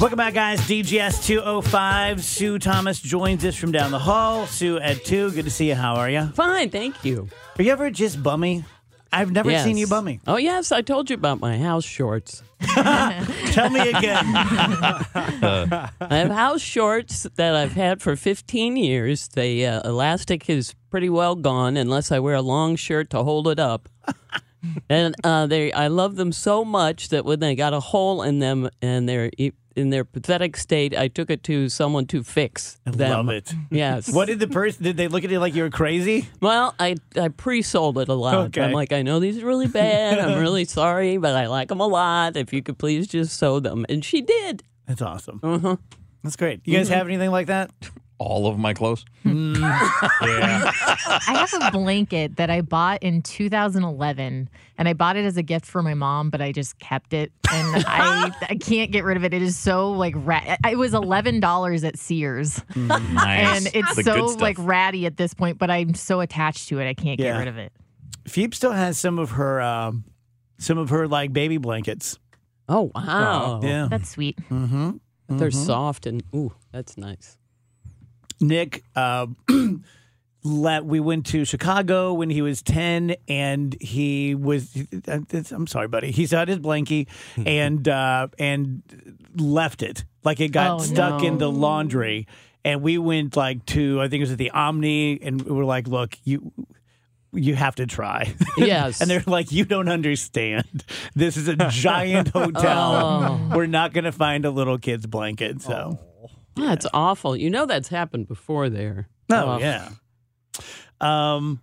Welcome back, guys. DGS 205. Sue Thomas joins us from down the hall. Sue at 2. Good to see you. How are you? Fine, thank you. Are you ever just bummy? I've never Yes. seen you bummy. Oh, yes, I told you about my house shorts. Tell me again. I have house shorts that I've had for 15 years. The uh, elastic is pretty well gone unless I wear a long shirt to hold it up. and uh, they, I love them so much that when they got a hole in them and they're e- in their pathetic state, I took it to someone to fix I them. love it. Yes. What did the person, did they look at you like you were crazy? Well, I I pre-sold it a lot. Okay. I'm like, I know these are really bad. I'm really sorry, but I like them a lot. If you could please just sew them, and she did. That's awesome. Uh-huh. That's great. You guys have anything like that? All of my clothes. I have a blanket that I bought in 2011, and I bought it as a gift for my mom, but I just kept it, and I I can't get rid of it. It is so like rat. It was eleven dollars at Sears, Nice. and it's The so like ratty at this point. But I'm so attached to it, I can't Yeah. get rid of it. Phoebe still has some of her, um, some of her like baby blankets. Oh wow! Yeah. That's sweet. Mm-hmm. They're soft and ooh, that's nice. Nick, uh, let we went to Chicago when he was ten, and he was. I'm sorry, buddy. He's out his blankie and uh, and left it like it got Oh, stuck no. in the laundry. And we went like to I think it was at the Omni, and we were like, "Look, you." You have to try. Yes. and they're like, you don't understand. This is a giant hotel. We're not going to find a little kid's blanket. So, That's awful. You know that's happened before there. Oh, Oh. yeah. Um,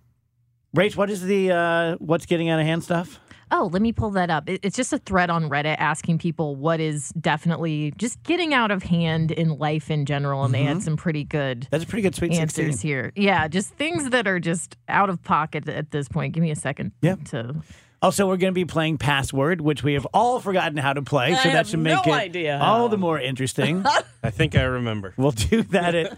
Rach, what is the uh, what's getting out of hand stuff? Oh, let me pull that up. It's just a thread on Reddit asking people what is definitely just getting out of hand in life in general, and they had some pretty good That's a pretty good sweet answers 16. here. Yeah, just things that are just out of pocket at this point. Give me a second. Yeah. To Also, we're going to be playing Password, which we have all forgotten how to play. So I that have should make no it idea all the more interesting. I think I remember. we'll do that at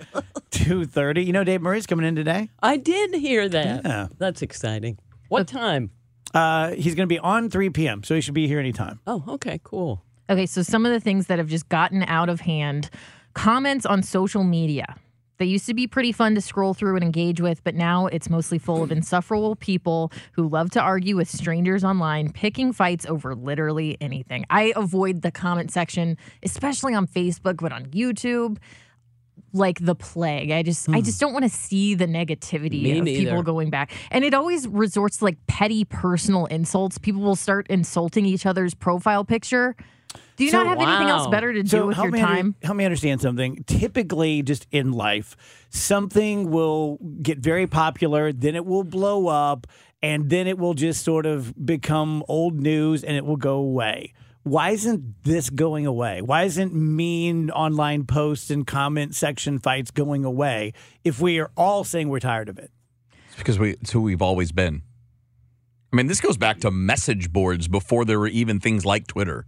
2.30. You know Dave Murray's coming in today? I did hear that. Yeah. That's exciting. What time? Uh, he's going to be on 3 p.m., so he should be here anytime. Oh, okay, cool. Okay, so some of the things that have just gotten out of hand comments on social media. They used to be pretty fun to scroll through and engage with, but now it's mostly full of insufferable people who love to argue with strangers online, picking fights over literally anything. I avoid the comment section, especially on Facebook, but on YouTube, like the plague. I just I hmm. just don't want to see the negativity Me of neither. people going back. And it always resorts to like petty personal insults. People will start insulting each other's profile picture. Do you So- not have anything else better to do with help your me under- time? help me understand something. Typically, just in life, something will get very popular, then it will blow up, and then it will just sort of become old news and it will go away. Why isn't this going away? Why isn't mean online posts and comment section fights going away if we are all saying we're tired of it? It's because we it's who we've always been. I mean, this goes back to message boards before there were even things like Twitter.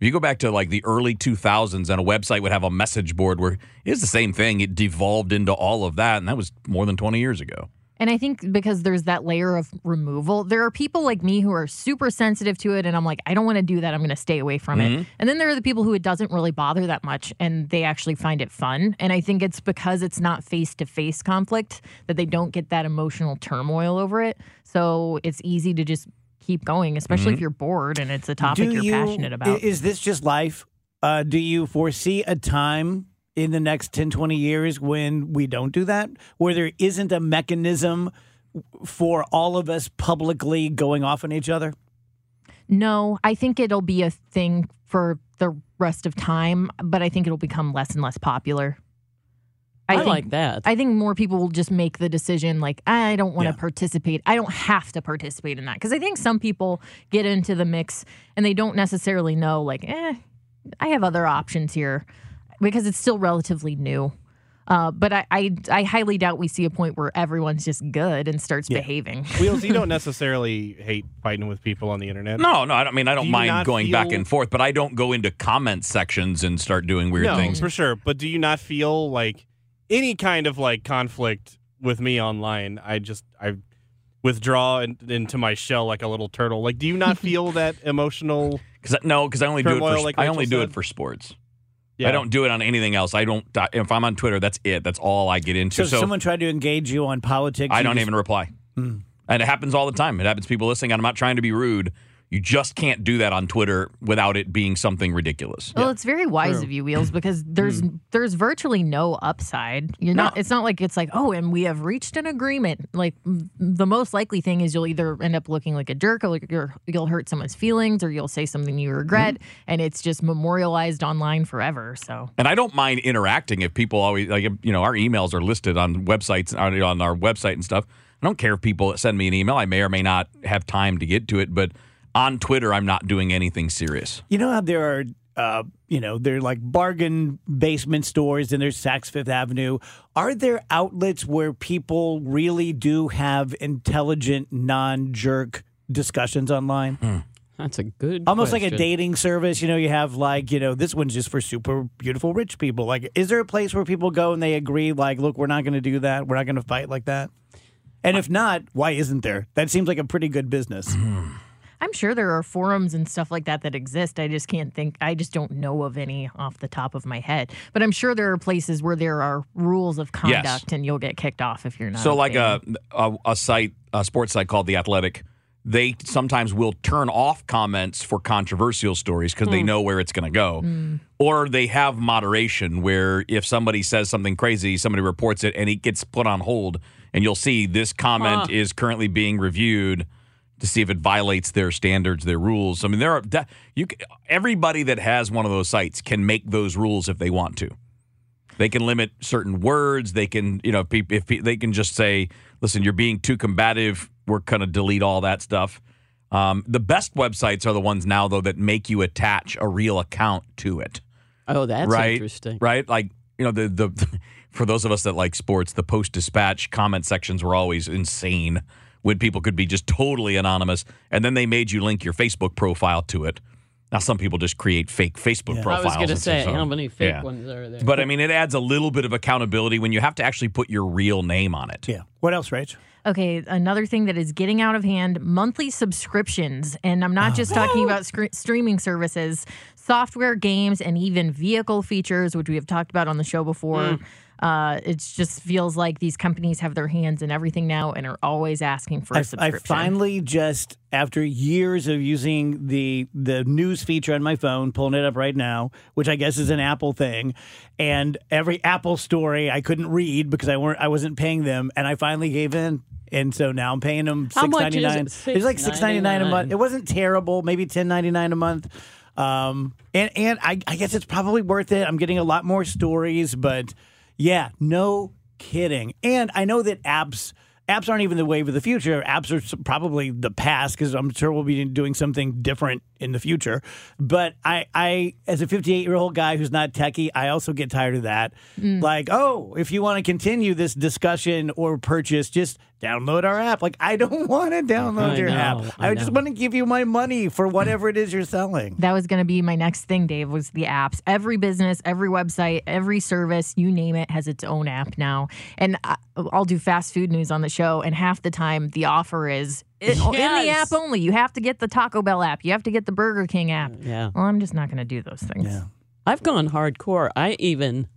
If you go back to like the early 2000s and a website would have a message board where it's the same thing, it devolved into all of that, and that was more than 20 years ago. And I think because there's that layer of removal, there are people like me who are super sensitive to it. And I'm like, I don't want to do that. I'm going to stay away from it. Mm-hmm. And then there are the people who it doesn't really bother that much and they actually find it fun. And I think it's because it's not face to face conflict that they don't get that emotional turmoil over it. So it's easy to just keep going, especially if you're bored and it's a topic Do you're you- passionate about. Is this just life? Uh, do you foresee a time in the next 10, 20 years when we don't do that? Where there isn't a mechanism for all of us publicly going off on each other? No, I think it'll be a thing for the rest of time, but I think it'll become less and less popular. I, think, like that. I think more people will just make the decision like I don't want to Yeah. participate. I don't have to participate in that because I think some people get into the mix and they don't necessarily know like eh, I have other options here because it's still relatively new. Uh, but I, I I highly doubt we see a point where everyone's just good and starts behaving. Wheels, you don't necessarily hate fighting with people on the internet. No, no, I don't I mean I don't Do mind not going back and forth, but I don't go into comment sections and start doing weird no, things. for sure. But do you not feel like any kind of like conflict with me online? I just I withdraw in, into my shell like a little turtle. Like, do you not feel that emotional? Cause, I- no, because I only do it for like I Rachel only do it for sports. Yeah. I don't do it on anything else. I don't. If I'm on Twitter, that's it. That's all I get into. So, So, someone tried to engage you on politics. I don't just- even reply. Hmm. And it happens all the time. It happens to people listening. And I'm not trying to be rude. You just can't do that on Twitter without it being something ridiculous. Well, it's very wise of you, Wheels, because mm-hmm. there's there's virtually no upside. You're not. It's not like it's like oh, and we have reached an agreement. Like m- the most likely thing is you'll either end up looking like a jerk, or you're, you'll hurt someone's feelings, or you'll say something you regret, mm-hmm. and it's just memorialized online forever. So And I don't mind interacting if people always like you know our emails are listed on websites on on our website and stuff. I don't care if people send me an email. I may or may not have time to get to it, but on Twitter, I'm not doing anything serious. You know how there are, uh, you know, they're like bargain basement stores and there's Saks Fifth Avenue. Are there outlets where people really do have intelligent, non jerk discussions online? That's a good. Almost like a dating service. You know, you have like, you know, this one's just for super beautiful rich people. Like, is there a place where people go and they agree, like, look, we're not going to do that. We're not going to fight like that? And if not, why isn't there? That seems like a pretty good business. I'm sure there are forums and stuff like that that exist. I just can't think. I just don't know of any off the top of my head. But I'm sure there are places where there are rules of conduct, and you'll get kicked off if you're not. So, like a, uh, a a site, a sports site called the Athletic, they sometimes will turn off comments for controversial stories because they hmm. know where it's going to go, hmm. or they have moderation where if somebody says something crazy, somebody reports it and it gets put on hold, and you'll see this comment Huh. is currently being reviewed to see if it violates their standards, their rules. I mean, there are you. Everybody that has one of those sites can make those rules if they want to. They can limit certain words. They can, you know, if, if they can just say, "Listen, you're being too combative. We're going to delete all that stuff." Um, the best websites are the ones now, though, that make you attach a real account to it. Oh, that's right, interesting. right? Like you know, the the for those of us that like sports, the Post Dispatch comment sections were always insane when people could be just totally anonymous, and then they made you link your Facebook profile to it. Now, some people just create fake Facebook Yeah. Profiles. I was going to and say stuff, so- how many fake yeah. ones are there? But I mean, it adds a little bit of accountability when you have to actually put your real name on it. Yeah. What else, Rach? Okay, another thing that is getting out of hand monthly subscriptions. And I'm not oh. just talking about scre- streaming services, software, games, and even vehicle features, which we have talked about on the show before. Mm. Uh, it just feels like these companies have their hands in everything now and are always asking for a I, I subscription. I finally just after years of using the the news feature on my phone, pulling it up right now, which I guess is an Apple thing, and every Apple story I couldn't read because I weren't I wasn't paying them, and I finally gave in. And so now I'm paying them How much is it? It was like six ninety nine a month. It wasn't terrible. Maybe ten ninety nine a month. Um, and and I, I guess it's probably worth it. I'm getting a lot more stories, but yeah, no kidding. And I know that apps apps aren't even the wave of the future. Apps are probably the past because I'm sure we'll be doing something different in the future. But I, I as a 58 year old guy who's not techie, I also get tired of that. Mm. Like, oh, if you want to continue this discussion or purchase, just download our app. Like, I don't want to download I your know, app. I I, just want to give you my money for whatever it is you're selling. That was going to be my next thing, Dave, was the apps. Every business, every website, every service, you name it, has its own app now. And I, I'll do fast food news on the show, and half the time the offer is it, in the app only. You have to get the Taco Bell app. You have to get the Burger King app. yeah. Well, I'm just not going to do those things. Yeah. I've gone hardcore. I even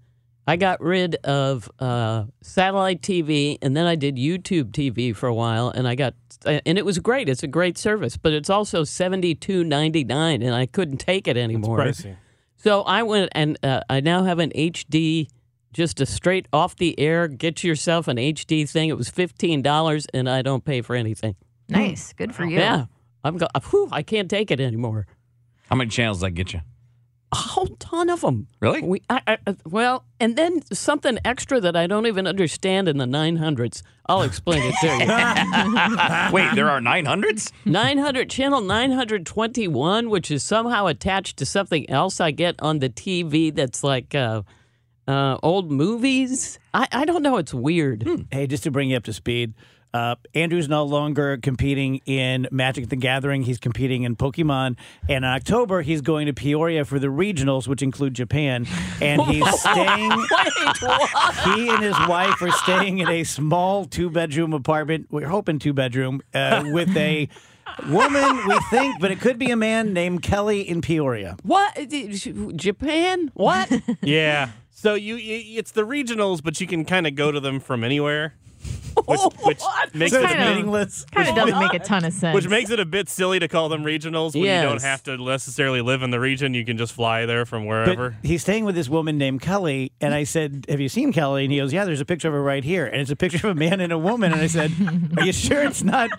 I got rid of uh, satellite TV, and then I did YouTube TV for a while, and I got and it was great. It's a great service, but it's also seventy two ninety nine, and I couldn't take it anymore. Pricey. So I went and uh, I now have an HD, just a straight off the air. Get yourself an HD thing. It was fifteen dollars, and I don't pay for anything. Nice. Good for you. Yeah, I'm go- whew, I can't take it anymore. How many channels does that get you? A whole ton of them. Really? We, I, I, I- well, and then something extra that I don't even understand in the 900s. I'll explain it to you. Wait, there are 900s? 900 channel 921, which is somehow attached to something else I get on the TV that's like uh, uh, old movies. I, I don't know. It's weird. Hey, just to bring you up to speed, uh, Andrew's no longer competing in Magic the Gathering. He's competing in Pokemon. And in October, he's going to Peoria for the regionals, which include Japan. And he's staying. He and his wife are staying in a small two bedroom apartment. We're hoping two bedroom uh, with a woman, we think, but it could be a man named Kelly in Peoria. What? Japan? What? Yeah. So you, it's the regionals, but you can kind of go to them from anywhere, which, which makes So it a Kinda- bit, meaningless. Kind of doesn't make a ton of sense. which makes it a bit silly to call them regionals when you don't have to necessarily live in the region. You can just fly there from But wherever. he's staying with this woman named Kelly, and I said, "Have you seen Kelly?" And he goes, "Yeah, there's a picture of her right here, and it's a picture of a man and a woman." And I said, "Are you sure it's not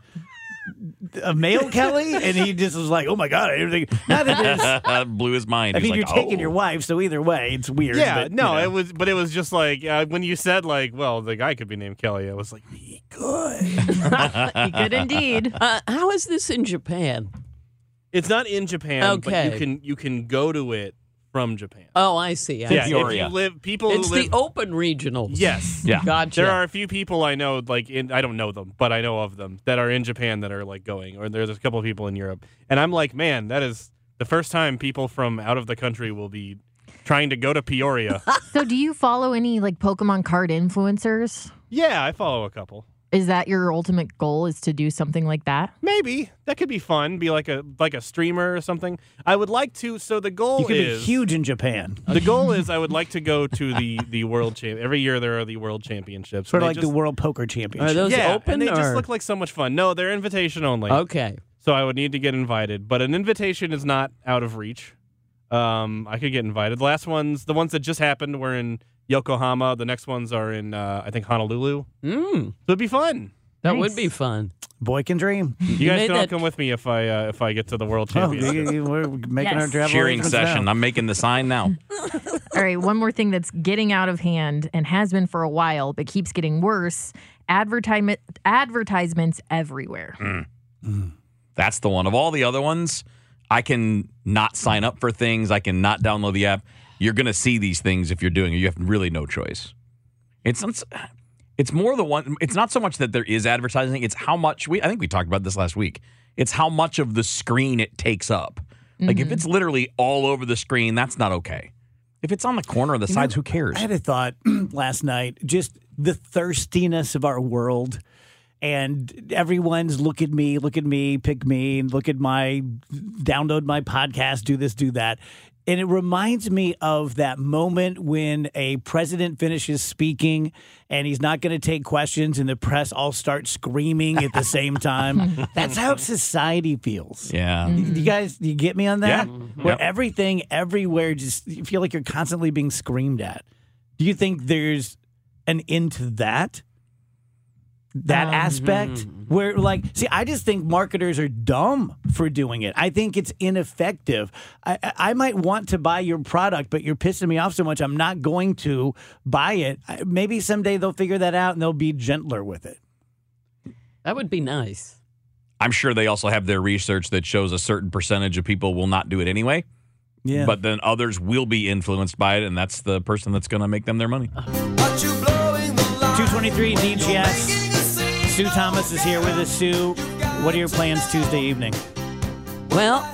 a male Kelly?" And he just was like, "Oh my god, I didn't think that it's." Blew his mind. I He's mean, like, you're taking "Oh." your wife, so either way, it's weird. yeah, but, you no, know. it was, but it was just like uh, when you said like, well, the guy could be named Kelly. I was like, he could. you could indeed. uh, how is this in Japan? It's not in Japan, but you can you can go to it from Japan. Oh, I see. I yeah, see. if Peoria. you live, people It's who live. the open regionals. yes, Yeah. Gotcha. There are a few people I know, like in I don't know them, but I know of them that are in Japan that are like going, or there's a couple of people in Europe, and I'm like, man, that is the first time people from out of the country will be trying to go to Peoria. So, do you follow any like Pokemon card influencers? yeah, I follow a couple. Is that your ultimate goal? Is to do something like that? Maybe that could be fun. Be like a like a streamer or something. I would like to. So the goal you could is be huge in Japan, The goal is I would like to go to the the world champ. Every year there are the world championships. sort of like just- the World Poker Championship. Are those yeah, open and they or? just look like so much fun. No, they're invitation only. okay. So I would need to get invited, but an invitation is not out of reach. Um, I could get invited. The last ones, the ones that just happened, were in Yokohama. The next ones are in, uh, I think, Honolulu. Mm, So it'd be fun. that Nice. would be fun. Boy can dream. You, guys made can all come with me if I uh, if I get to the world Oh, championship. you- you- we're making our Yes. travel Cheering session. now. I'm making the sign now. All right, one more thing that's getting out of hand and has been for a while, but keeps getting worse. Advertisement advertisements everywhere. That's the one. Of all the other ones, I can not sign up for things. I can not download the app. You're going to see these things if you're doing it. You have really no choice. It's it's, it's more the one. It's not so much that there is advertising. It's how much we. I think we talked about this last week. It's how much of the screen it takes up. Like if mm-hmm. it's literally all over the screen, that's not okay. If it's on the corner or the sides, who cares? I had a thought last night, just the thirstiness of our world. And everyone's look at me, look at me, pick me, and look at my download my podcast, do this, do that. And it reminds me of that moment when a president finishes speaking and he's not going to take questions, and the press all start screaming at the same time. That's how society feels. Yeah. Do you guys, you get me on that? Yeah. Where Yep. everything, everywhere, just you feel like you're constantly being screamed at. Do you think there's an end to that? That Um, aspect where, like, see, I just think marketers are dumb for doing it. I think it's ineffective. I, I I might want to buy your product, but you're pissing me off so much, I'm not going to buy it. Maybe someday they'll figure that out and they'll be gentler with it. That would be nice. I'm sure they also have their research that shows a certain percentage of people will not do it anyway. Yeah. But then others will be influenced by it, and that's the person that's going to make them their money. 223 DGS. Sue Thomas is here with us. Sue, what are your plans Tuesday evening? Well,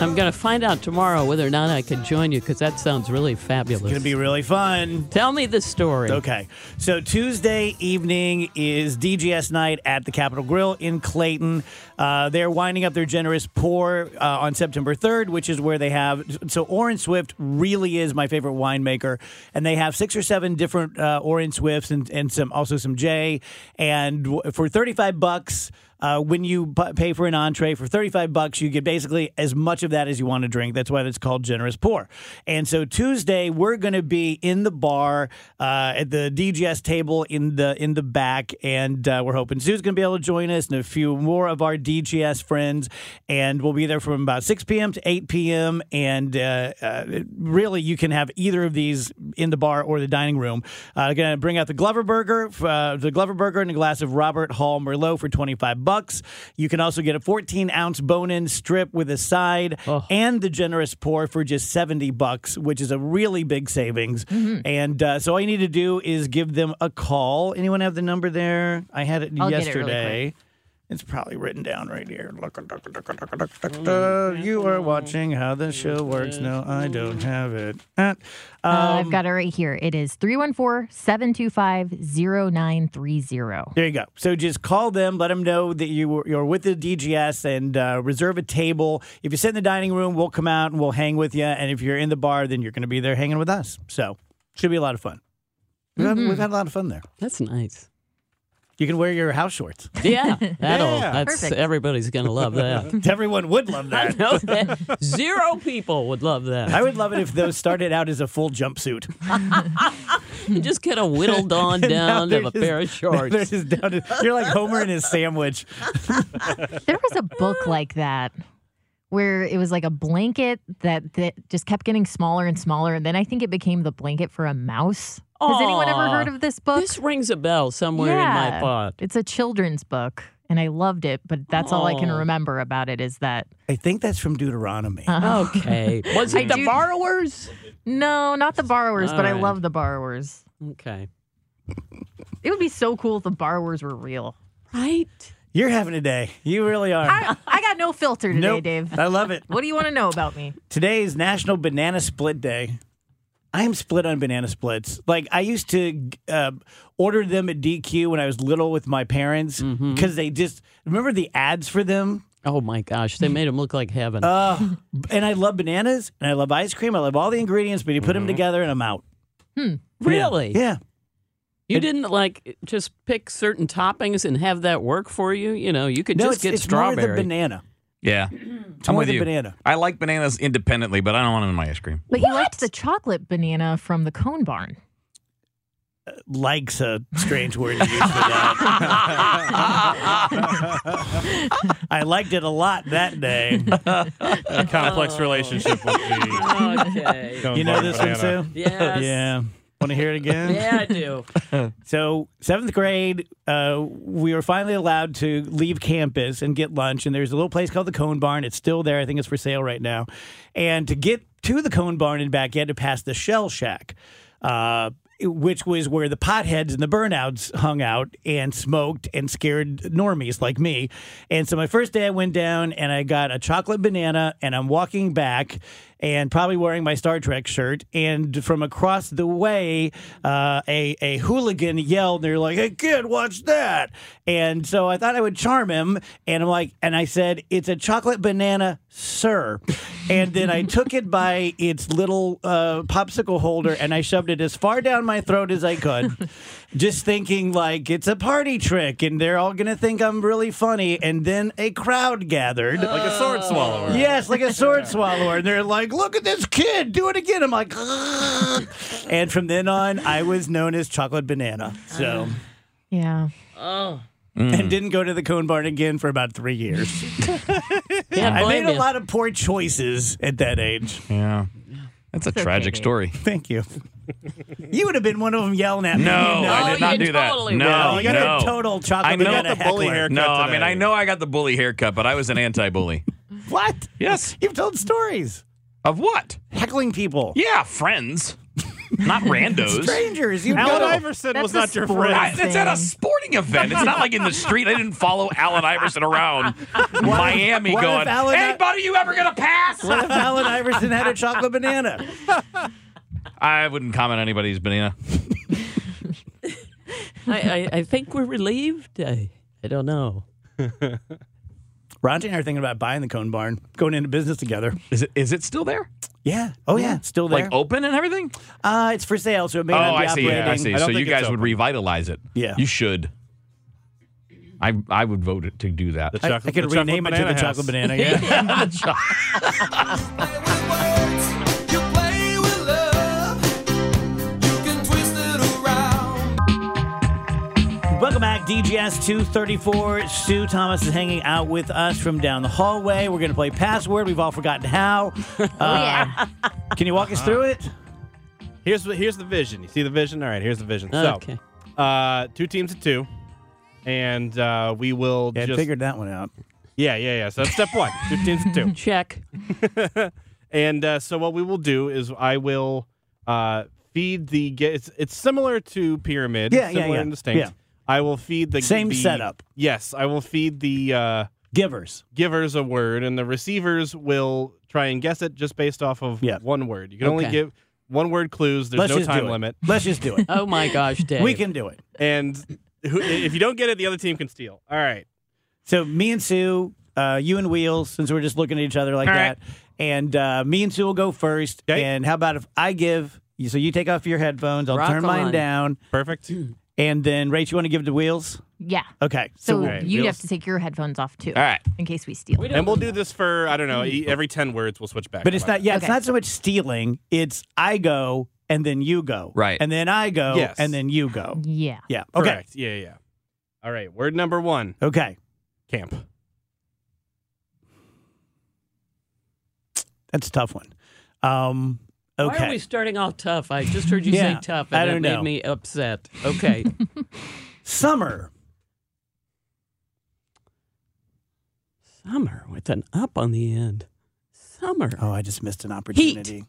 I'm going to find out tomorrow whether or not I can join you because that sounds really fabulous. It's going to be really fun. Tell me the story. Okay. So Tuesday evening is DGS night at the Capital Grille in Clayton. Uh, they're winding up their generous pour uh, on September 3rd, which is where they have. So Orin Swift really is my favorite winemaker, and they have six or seven different uh, Orin Swifts and, and some also some J. And for 35 bucks. Uh, when you pay for an entree for 35 bucks, you get basically as much of that as you want to drink. That's why it's called Generous Pour. And so Tuesday, we're going to be in the bar uh, at the DGS table in the in the back, and uh, we're hoping Sue's going to be able to join us and a few more of our DGS friends. And we'll be there from about 6 p.m. to 8 p.m. And uh, uh, really, you can have either of these in the bar or the dining room. Uh, going to bring out the Glover Burger, the Glover Burger, and a glass of Robert Hall Merlot for 25 bucks. You can also get a 14 ounce bone in strip with a side and the generous pour for just 70 bucks, which is a really big savings. And uh, so all you need to do is give them a call. Anyone have the number there? I had it I'll get it really yesterday. It's probably written down right here. You are watching how the show works. No, I don't have it. Uh, Uh, I've um, got it right here. It is 314 725 0930. There you go. So just call them, let them know that you, you're with the DGS, and uh, reserve a table. If you sit in the dining room, we'll come out and we'll hang with you. And if you're in the bar, then you're going to be there hanging with us. So should be a lot of fun. We've, had, we've had a lot of fun there. That's nice. You can wear your house shorts. Yeah, that'll. Yeah. That's Perfect. everybody's gonna love that. Everyone would love I that. know that zero people would love that. I would love it if those started out as a full jumpsuit. You just get a whittled on down they're of a just- pair of now they're shorts. just down to- you're like Homer and his sandwich. There was a book like that where it was like a blanket that, that just kept getting smaller and smaller. And then I think it became the blanket for a mouse. Has anyone ever heard of this book? This rings a bell somewhere in my thought. It's a children's book. And I loved it, but that's all I can remember about it is that I think that's from Deuteronomy. Uh-huh. Okay. Was I it the do- borrowers? no, not the borrowers, but I love the borrowers. Okay. It would be so cool if the borrowers were real. Right. You're having a day. You really are. I, I got no filter today, Nope. Dave. I love it. What do you want to know about me? Today is National Banana Split Day. I am split on banana splits. Like I used to uh, order them at DQ when I was little with my parents because they just remember the ads for them. Oh my gosh, they made them look like heaven. Uh, and I love bananas and I love ice cream. I love all the ingredients, but you put them together and I'm out. Hmm. really? Yeah. You It- didn't like just pick certain toppings and have that work for you. You know, you could No, just it's, get it's more the banana. Yeah. It's I'm more with the you. banana. I like bananas independently, but I don't want them in my ice cream. But you liked the chocolate banana from the cone barn. Uh, likes a strange word to use for that. I liked it a lot that day. A complex relationship with the okay. cone You know bar this one, banana. Sue? Yes. Yeah. Want to hear it again? Yeah, I do. So seventh grade, uh, we were finally allowed to leave campus and get lunch. And there's a little place called the Cone Barn. It's still there. I think it's for sale right now. And to get to the Cone Barn and back, you had to pass the Shell Shack. Uh, which was where the potheads and the burnouts hung out and smoked and scared normies like me. And so my first day I went down and I got a chocolate banana and I'm walking back and probably wearing my Star Trek shirt. And from across the way, uh, a, a hooligan yelled, and they're like, hey, kid, watch that. And so I thought I would charm him. And I'm like, and I said, it's a chocolate banana, sir. And then I took it by its little uh, popsicle holder and I shoved it as far down my throat as I could, just thinking like it's a party trick and they're all going to think I'm really funny. And then a crowd gathered. like a sword swallower. Yes, like a sword swallower. And they're like, look at this kid, do it again. I'm like, "Ugh." and from then on, I was known as Chocolate Banana. So, Yeah. Oh. and mm. didn't go to the cone barn again for about three years. Can't I blame made a lot of poor choices at that age. Yeah. That's a okay, tragic Dave. story. Thank you. You would have been one of them yelling at me. No, You know. I did not you do that. totally no, would. Oh, you got no. a total chocolate I know banana the bully haircut. No, I mean I know I got the bully haircut, but I was an anti-bully. What? Yes. You've told stories. Of what? Heckling people. Yeah, friends, not randos. Strangers. You Allen know. Iverson That's was not your friend. I, it's at a sporting event. It's not like in the street. I didn't follow Allen Iverson around Miami what if going, Allen- "Hey, buddy, you ever gonna pass?" What if Allen Iverson had a chocolate banana? I wouldn't comment on anybody's banana. I, I, I think we're relieved. I, I don't know. Ronte and I are thinking about buying the Cone Barn, going into business together. Is it is it still there? Yeah. Oh yeah, it's still there. Like open and everything? uh, it's for sale, so it may Oh, not be I see. operating. Yeah, I see. I So you guys would revitalize it. Yeah. You should. I I would vote it to do that. The I, chocolate, I could the rename it to the banana chocolate house. banana. Yeah. Welcome back, DGS 234. Sue Thomas is hanging out with us from down the hallway. We're going to play password. We've all forgotten how. Uh, yeah. Can you walk us through it? Here's the here's the vision. You see the vision? All right, here's the vision. Okay. So, uh, two teams of two, and uh, we will Yeah, I just figured that one out. yeah, yeah, yeah. So that's step one. Two teams of two. Check. And uh, so what we will do is I will uh, feed the. ge- It's it's similar to pyramid. Yeah, yeah, similar yeah. and distinct. Yeah. I will feed the Same the- setup. Yes, I will feed the uh, Givers. givers a word, and the receivers will try and guess it just based off of Yeah. one word. You can only give one word clues. There's Let's no time limit, Let's just do it. Oh my gosh, Dave. we can do it. and who, if you don't get it, the other team can steal. All right. So me and Sue, uh, you and Wheels, since we're just looking at each other like All that, and uh, me and Sue will go first. Okay. And how about if I give? So you take off your headphones. I'll Rock turn mine down, Perfect. and then Rach, you want to give it to Wheels? Yeah. Okay. So All right, you'd Wheels. have to take your headphones off too. All right. In case we steal. And we'll do this for I don't know e- every ten words. We'll switch back. but it's not. Yeah, it's Okay. not so much stealing. It's I go and then you go. Right. And then I go Yes. and then you go. Yeah. Yeah. Okay. Correct. Yeah, yeah. All right. Word number one. Okay. Camp. That's a tough one. Um. Why are we starting off tough? I just heard you Yeah, say tough, I and don't it made know. me upset. Okay. Summer. Summer with an up on the end. Summer. Oh, I just missed an opportunity.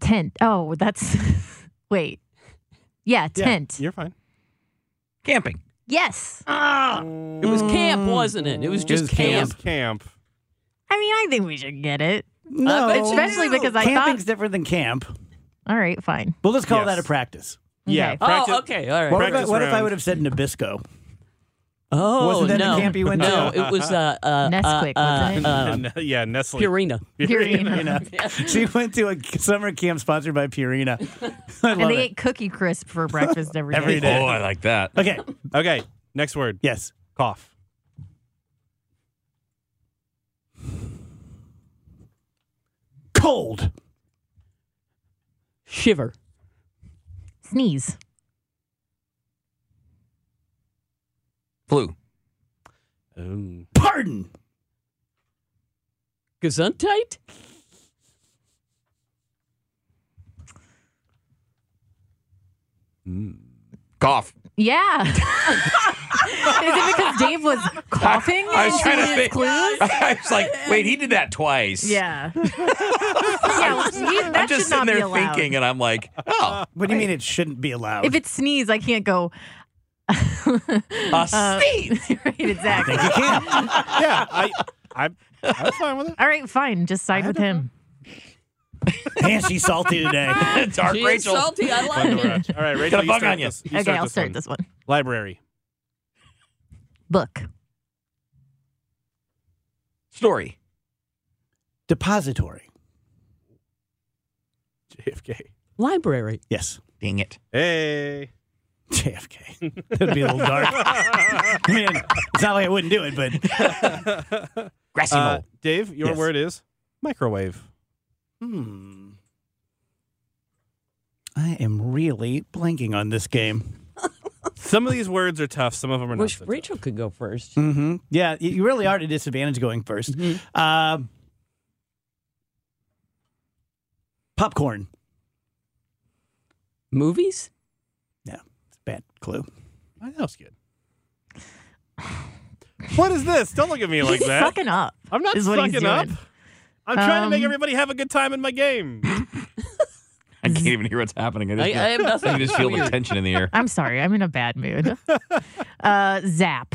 Tent. Oh, that's. Wait. Yeah, Yeah, tent. you're fine. Camping. yes. Ah, it was camp, wasn't it? It was just was camp. Camp. Camp. I mean, I think we should get it. No, Especially because I camping's thought. different than camp. All right, fine. We'll just call Yes. that a practice. Yeah. Okay. Practice. Oh, okay, all right. What, if I, Practice what if I round. would have said Nabisco? Oh, Wasn't that the no. camp you went to? No, it was uh, uh, Nesquik, uh, wasn't it? uh, Ne- yeah, Nestle. Purina. Purina. She went to a summer camp sponsored by Purina. I And they it. ate Cookie Crisp for breakfast every day. Every day. Oh, I like that. Okay. Okay. Next word. Yes. Cough. Cold. Shiver. Sneeze. Flu. Ooh. Pardon. Gesundheit? Mm. Cough. Yeah. Is it because Dave was coughing? I was trying to his think. Clues? I was like, wait, he did that twice. Yeah. yeah. well, he- that I'm just should not sitting there thinking, and I'm like, oh, What do you mean it shouldn't be allowed? If it's sneeze, I can't go. a uh, sneeze. right, exactly. you can't. Yeah, I, I, I'm fine with it. All right, fine. Just side with him. Man, she's salty today. Dark She Rachel. salty. I Fun like to it. All right, Rachel, Got a you bug start on you. this. You okay, I'll start one. this one. Library. Book. Story. Depository. JFK. Library. Yes. Dang it. Hey. JFK. That'd be a little dark. I mean, it's not like I wouldn't do it, but Grassy Uh. Dave, your Yes. word is microwave. Hmm. I am really blanking on this game. Some of these words are tough. Some of them are not. Wish so Rachel could go first. Mm-hmm. Yeah, you- you really are at a disadvantage going 1st Um, popcorn. Movies? Yeah, it's a bad clue. tough. That was good. What is this? Don't look at me like He's that. sucking up. I'm not is what he's sucking up. doing. I'm trying to make Um, everybody have a good time in my game. I can't even hear what's happening. I, just, I, I have nothing. I just feel the tension in the air. I'm sorry. I'm in a bad mood. Uh, zap.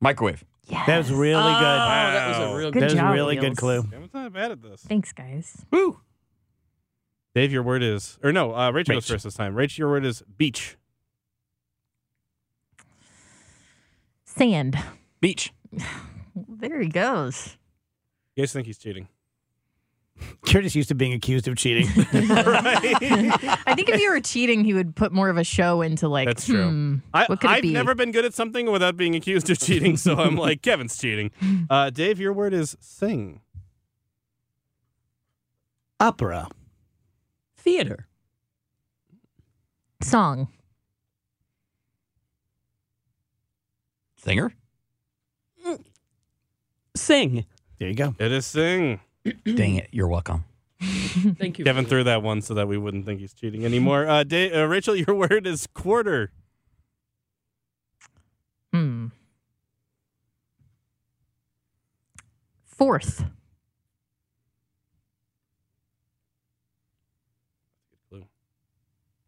Microwave. Yeah. That was really Oh, good. that was a Wow. real Good that was a job, really good Wheels. clue. I'm not bad at this. Thanks, guys. Woo. Dave, your word is, or no, uh, Rachel goes first this time. Rachel, your word is beach. Sand. Beach. There he goes. You guys think he's cheating? Curtis used to being accused of cheating. I think if you were cheating, he would put more of a show into like. That's true. hmm, I, what could it I've be? never been good at something without being accused of cheating, so I'm like, Kevin's cheating. Uh, Dave, your word is sing. Opera. Theater. Song. Singer. Sing. There you go. It is sing. Dang it. You're welcome. Thank you. Kevin threw that one so that we wouldn't think he's cheating anymore. Uh, Dave, uh, Rachel, your word is quarter. Hmm. Fourth.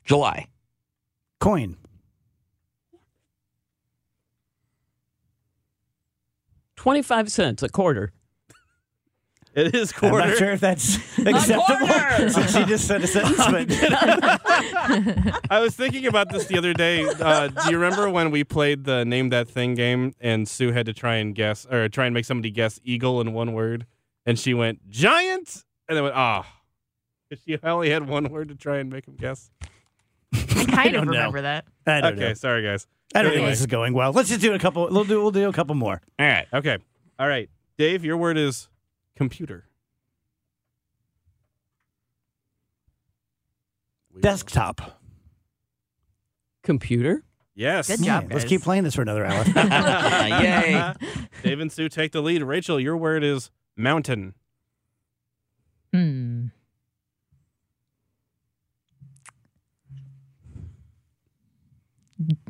July. Coin. Twenty-five cents a quarter. It is quarter. I'm quarter. not sure if that's acceptable since she just said a sentence, but I was thinking about this the other day. Uh, do you remember when we played the name that thing game and Sue had to try and guess or try and make somebody guess eagle in one word, and she went giant, and then went ah. She only had one word to try and make him guess. I kind don't of know. remember that. I don't Okay, know. sorry guys. I don't Anyway. think this is going well. Let's just do a couple. We'll do. We'll do a couple more. All right. Okay, all right. Dave, your word is computer. Desktop. Computer. Yes. Good Yeah, job, let's keep playing this for another hour. Yay. Dave and Sue take the lead. Rachel, your word is mountain. Hmm.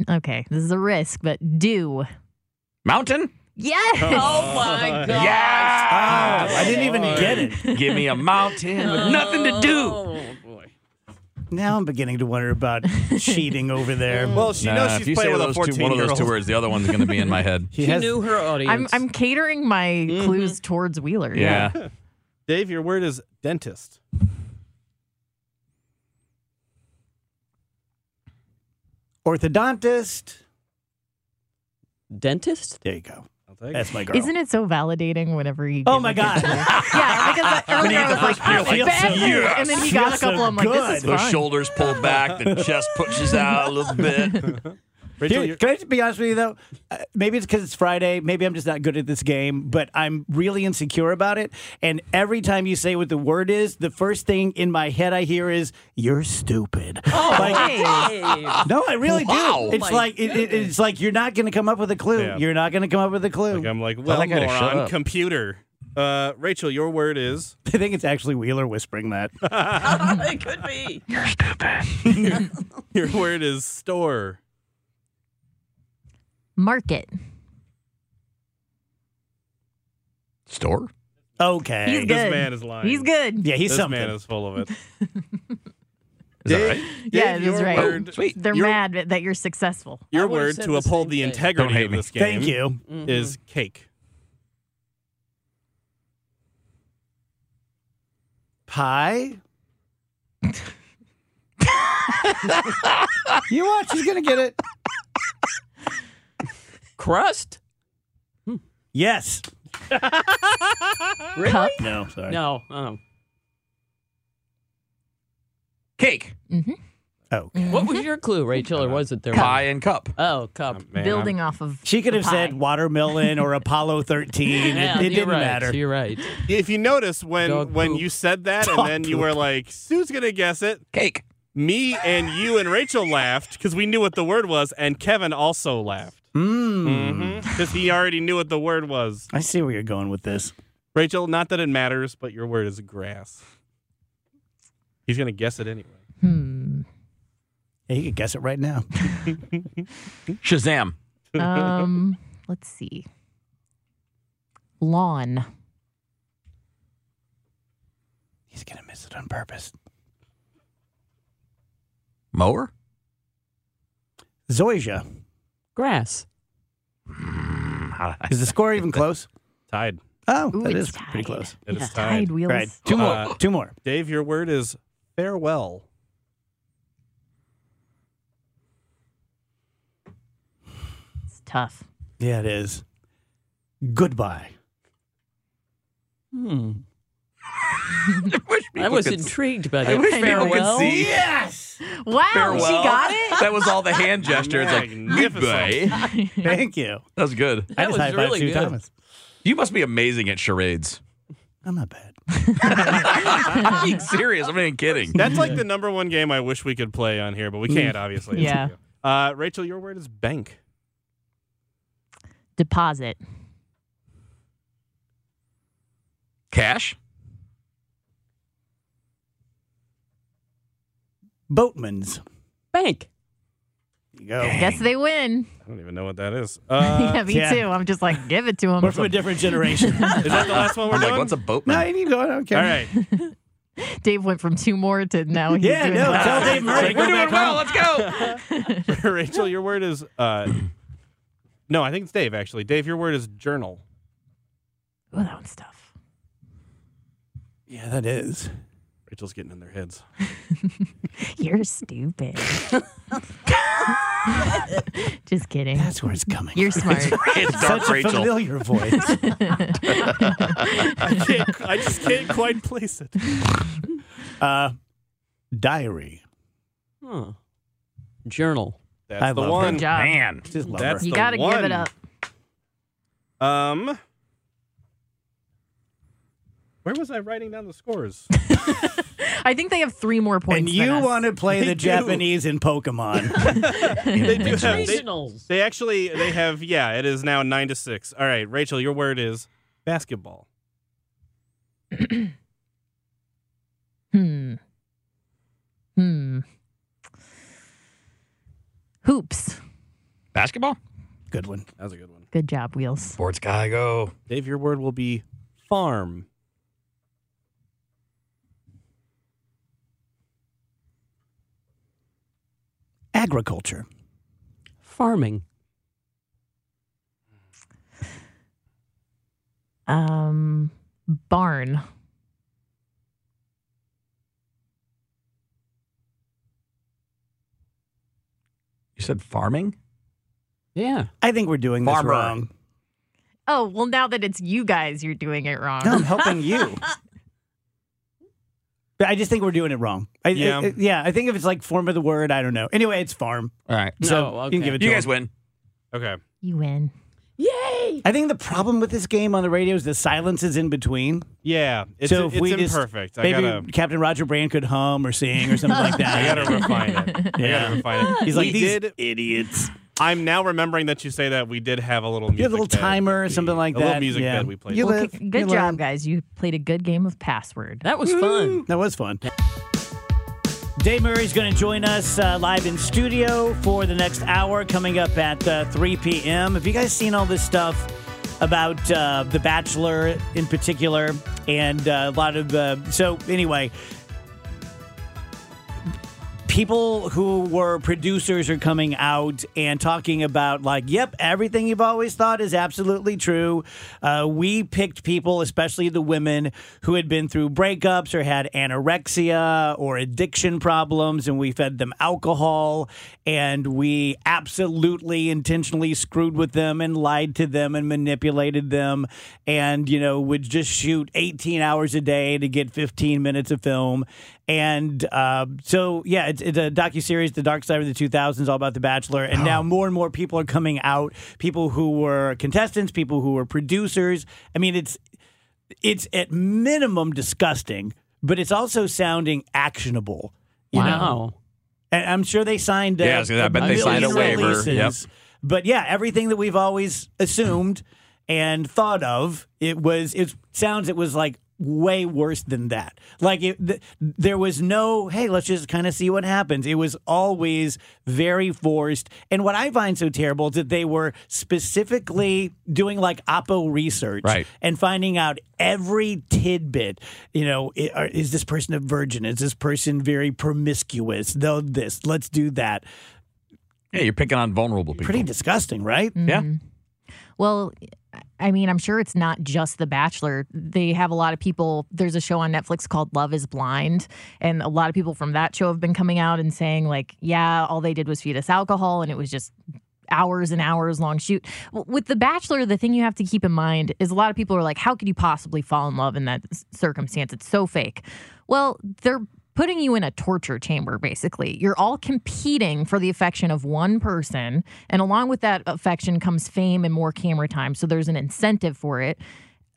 Okay, this is a risk, but do. Mountain. Yes. Oh my god. Yes. Oh, I didn't even oh, get it. Give me a mountain with oh, nothing to do. Oh boy. Now I'm beginning to wonder about cheating over there. Mm. Well, she Nah, knows if she's you say playing with a those 14 two, one of year those two old. words, the other one's going to be in my head. he She has, knew her audience. I'm I'm catering my mm-hmm. clues towards Wheeler. Yeah. Dave, your word is dentist. Orthodontist. Dentist. There you go. That's my girl. Isn't it so validating whenever oh you? Oh my God. yeah, because I- earlier I was the like, first clue, oh, you're like, yes. and then he got a Feels so couple. I'm like, this is good. Those fun. shoulders pulled back, the chest pushes out a little bit. Rachel, Here, can I just be honest with you though? Uh, maybe it's because it's Friday. Maybe I'm just not good at this game, but I'm really insecure about it. And every time you say what the word is, the first thing in my head I hear is "You're stupid." Oh, Like, hey. no, I really Wow. do. It's my like it, it- it's like you're not going to come up with a clue. Yeah. You're not going to come up with a clue. like, I'm like, well, I gotta moron, computer. Uh, Rachel, your word is I think it's actually Wheeler whispering that. it could be. You're Stupid your word is store. Market. Store? Okay. He's This man is lying. He's good. Yeah, he's This something. man is full of it. Is that Dave, right? Yeah, Dave, it is right. Oh, word, Sweet. They're Your- mad that you're successful. Your word to the uphold same the integrity Don't hate of me. this game Thank you. is mm-hmm. cake. Pie. you watch. He's going to get it. Crust. Yes. Really? Cup. No, sorry. No. Mm-hmm. Oh. Cake. Oh. Mm-hmm. What was your clue, Rachel, or uh, was it there? Pie and cup. Oh, cup. Oh, man, I'm- Building off of. She could the have said watermelon or Apollo 13. Yeah, it, it you're didn't right. matter. You're right. If you notice when Dog when poop. you said that Dog and then you poop. were like, Sue's gonna guess it. Cake. Me and you and Rachel laughed because we knew what the word was, and Kevin also laughed Mm. because he already knew what the word was. I see where you're going with this. Rachel, not that it matters, but your word is grass. He's gonna guess it anyway. Hmm. Yeah, you could guess it right now. Shazam. Um. let's see. Lawn. He's going to miss it on purpose. Mower. Zoysia. Grass. Is the score even close? Tied. Oh, Ooh, that it's is pretty tied. close. It is Yeah, tied. Tide wheels. Right. Two more. Uh, Two more. Dave, your word is farewell. It's tough. Yeah, it is. Goodbye. Hmm. I I was could- intrigued by that. I that. wish people could see. Yes. Wow, Farewell. she got it. That was all the hand gesture. It's like goodbye. Thank you. That was good. I That just was really good. Thomas. You must be amazing at charades. I'm not bad. I'm being serious. I'm not even kidding. That's like the number one game I wish we could play on here, but we can't, obviously. Yeah. Uh, Rachel, your word is bank. Deposit. Cash. Boatmen's. Bank. There you go. Guess they win. I don't even know what that is. Uh, yeah, me yeah. too. I'm just like, give it to them. We're from a different generation. Is that the last one we're I'm like, what's a boatman? no, you need to go. I don't care. All right. Dave went from two more to now he's Yeah, doing no, less. tell Dave Murray. We're doing well. Let's go. Rachel, your word is. Uh, no, I think it's Dave, actually. Dave, your word is journal. Oh, that one's tough. Yeah, that is. Rachel's getting in their heads. You're stupid. just kidding. That's where it's coming. You're from. smart. It's Such Dark a Rachel. familiar voice. I, can't, I just can't quite place it. uh, diary. Huh. Journal. That's I the love one. Good job. Man. Just love That's her. You got to give it up. Um, where was I writing down the scores? I think they have three more points. And you want to play They the do. Japanese in Pokemon. they do It's have. They, they actually they have. Yeah, it is now nine to six. All right, Rachel, your word is basketball. Hmm. Hmm. Hoops. Basketball. Good one. That was a good one. Good job, Wheels. Sports guy, go. Dave, your word will be farm. Agriculture. Farming. Um, barn. You said farming. Yeah. I think we're doing this wrong. Oh, well, now that it's you guys, you're doing it wrong. No, I'm helping you. But I just think we're doing it wrong. I, Yeah. I- I- yeah. I think if it's like form of the word, I don't know. Anyway, it's farm. All right. So No, you can give it to You him. guys win. Okay. You win. Yay! I think the problem with this game on the radio is the silence is in between. Yeah, it's, so if it's we just imperfect. I maybe gotta, Captain Roger Brand could hum or sing or something like that. I gotta refine it. I Yeah. gotta refine it. He's like we these did. idiots. I'm now remembering that you say that we did have a little. Music You have a little bed timer or we- something like a that. A little music yeah. bed we played. You Well, live, good you job, learn. guys. You played a good game of password. That was fun. That was fun. Dave Murray's going to join us uh, live in studio for the next hour, coming up at uh, 3 p.m. Have you guys seen all this stuff about uh, The Bachelor in particular? And uh, a lot of. Uh, so, anyway. People who were producers are coming out and talking about, like, yep, everything you've always thought is absolutely true. Uh, we picked people, especially the women, who had been through breakups or had anorexia or addiction problems, and we fed them alcohol, and we absolutely intentionally screwed with them and lied to them and manipulated them, and, you know, would just shoot 18 hours a day to get 15 minutes of film. And uh, so, yeah, it's, it's a docu series, The Dark Side of the 2000s, all about The Bachelor. And now more and more people are coming out. People who were contestants, people who were producers. I mean, it's it's at minimum disgusting, but it's also sounding actionable. You know? Wow. And I'm sure they signed. Uh, Yeah, I was gonna- I bet they signed a waiver. releases. But yeah, everything that we've always assumed and thought of, it was. It sounds. It was like way worse than that. Like it, th- there was no. Hey, let's just kind of see what happens. It was always very forced. And what I find so terrible is that they were specifically doing like Oppo research Right. and finding out every tidbit. You know, i- are- is this person a virgin? Is this person very promiscuous? Though this, let's do that. Yeah, you're picking on vulnerable people. Pretty disgusting, right? yeah. Mm-hmm. Well, I mean, I'm sure it's not just The Bachelor. They have a lot of people. There's a show on Netflix called Love is Blind. And a lot of people from that show have been coming out and saying, like, yeah, all they did was feed us alcohol and it was just hours and hours long shoot. With The Bachelor, the thing you have to keep in mind is a lot of people are like, how could you possibly fall in love in that circumstance? It's so fake. Well, they're putting you in a torture chamber, basically. You're all competing for the affection of one person. And along with that affection comes fame and more camera time. So there's an incentive for it.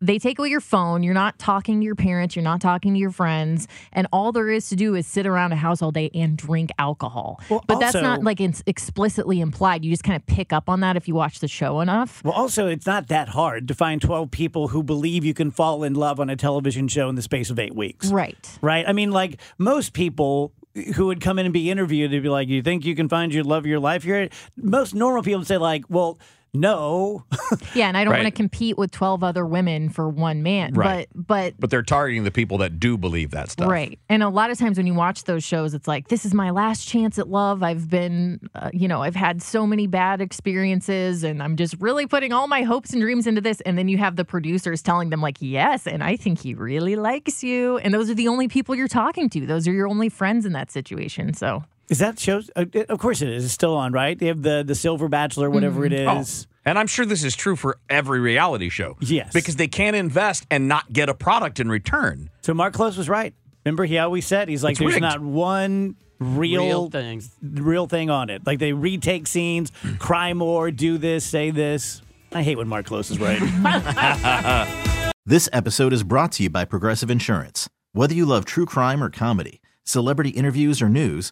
They take away your phone. You're not talking to your parents. You're not talking to your friends. And all there is to do is sit around a house all day and drink alcohol. Well, but that's not like it's explicitly implied. You just kind of pick up on that if you watch the show enough. Well, also, it's not that hard to find 12 people who believe you can fall in love on a television show in the space of eight weeks. Right. Right? I mean, like most people eh, who would come in and be interviewed, they'd be like, You think you can find your love of your life here? Most normal people would say, like, Well, no. Yeah, and I don't Right. want to compete with 12 other women for one man. Right. But but But they're targeting the people that do believe that stuff. Right. And a lot of times when you watch those shows, it's like, this is my last chance at love. I've been, uh, you know, I've had so many bad experiences and I'm just really putting all my hopes and dreams into this. And then you have the producers telling them, like, yes, and I think he really likes you. And those are the only people you're talking to. Those are your only friends in that situation. So. Is that show? Uh, of course it is. It's still on, right? They have the, the Silver Bachelor, whatever it is. And I'm sure this is true for every reality show. Yes. Because they can't invest and not get a product in return. So Mark Close was right. Remember, he always said, He's like, It's There's rigged. not one real, Real thing. real thing on it. Like they retake scenes, cry more, do this, say this. I hate when Mark Close is right. This episode is brought to you by Progressive Insurance. Whether you love true crime or comedy, celebrity interviews or news,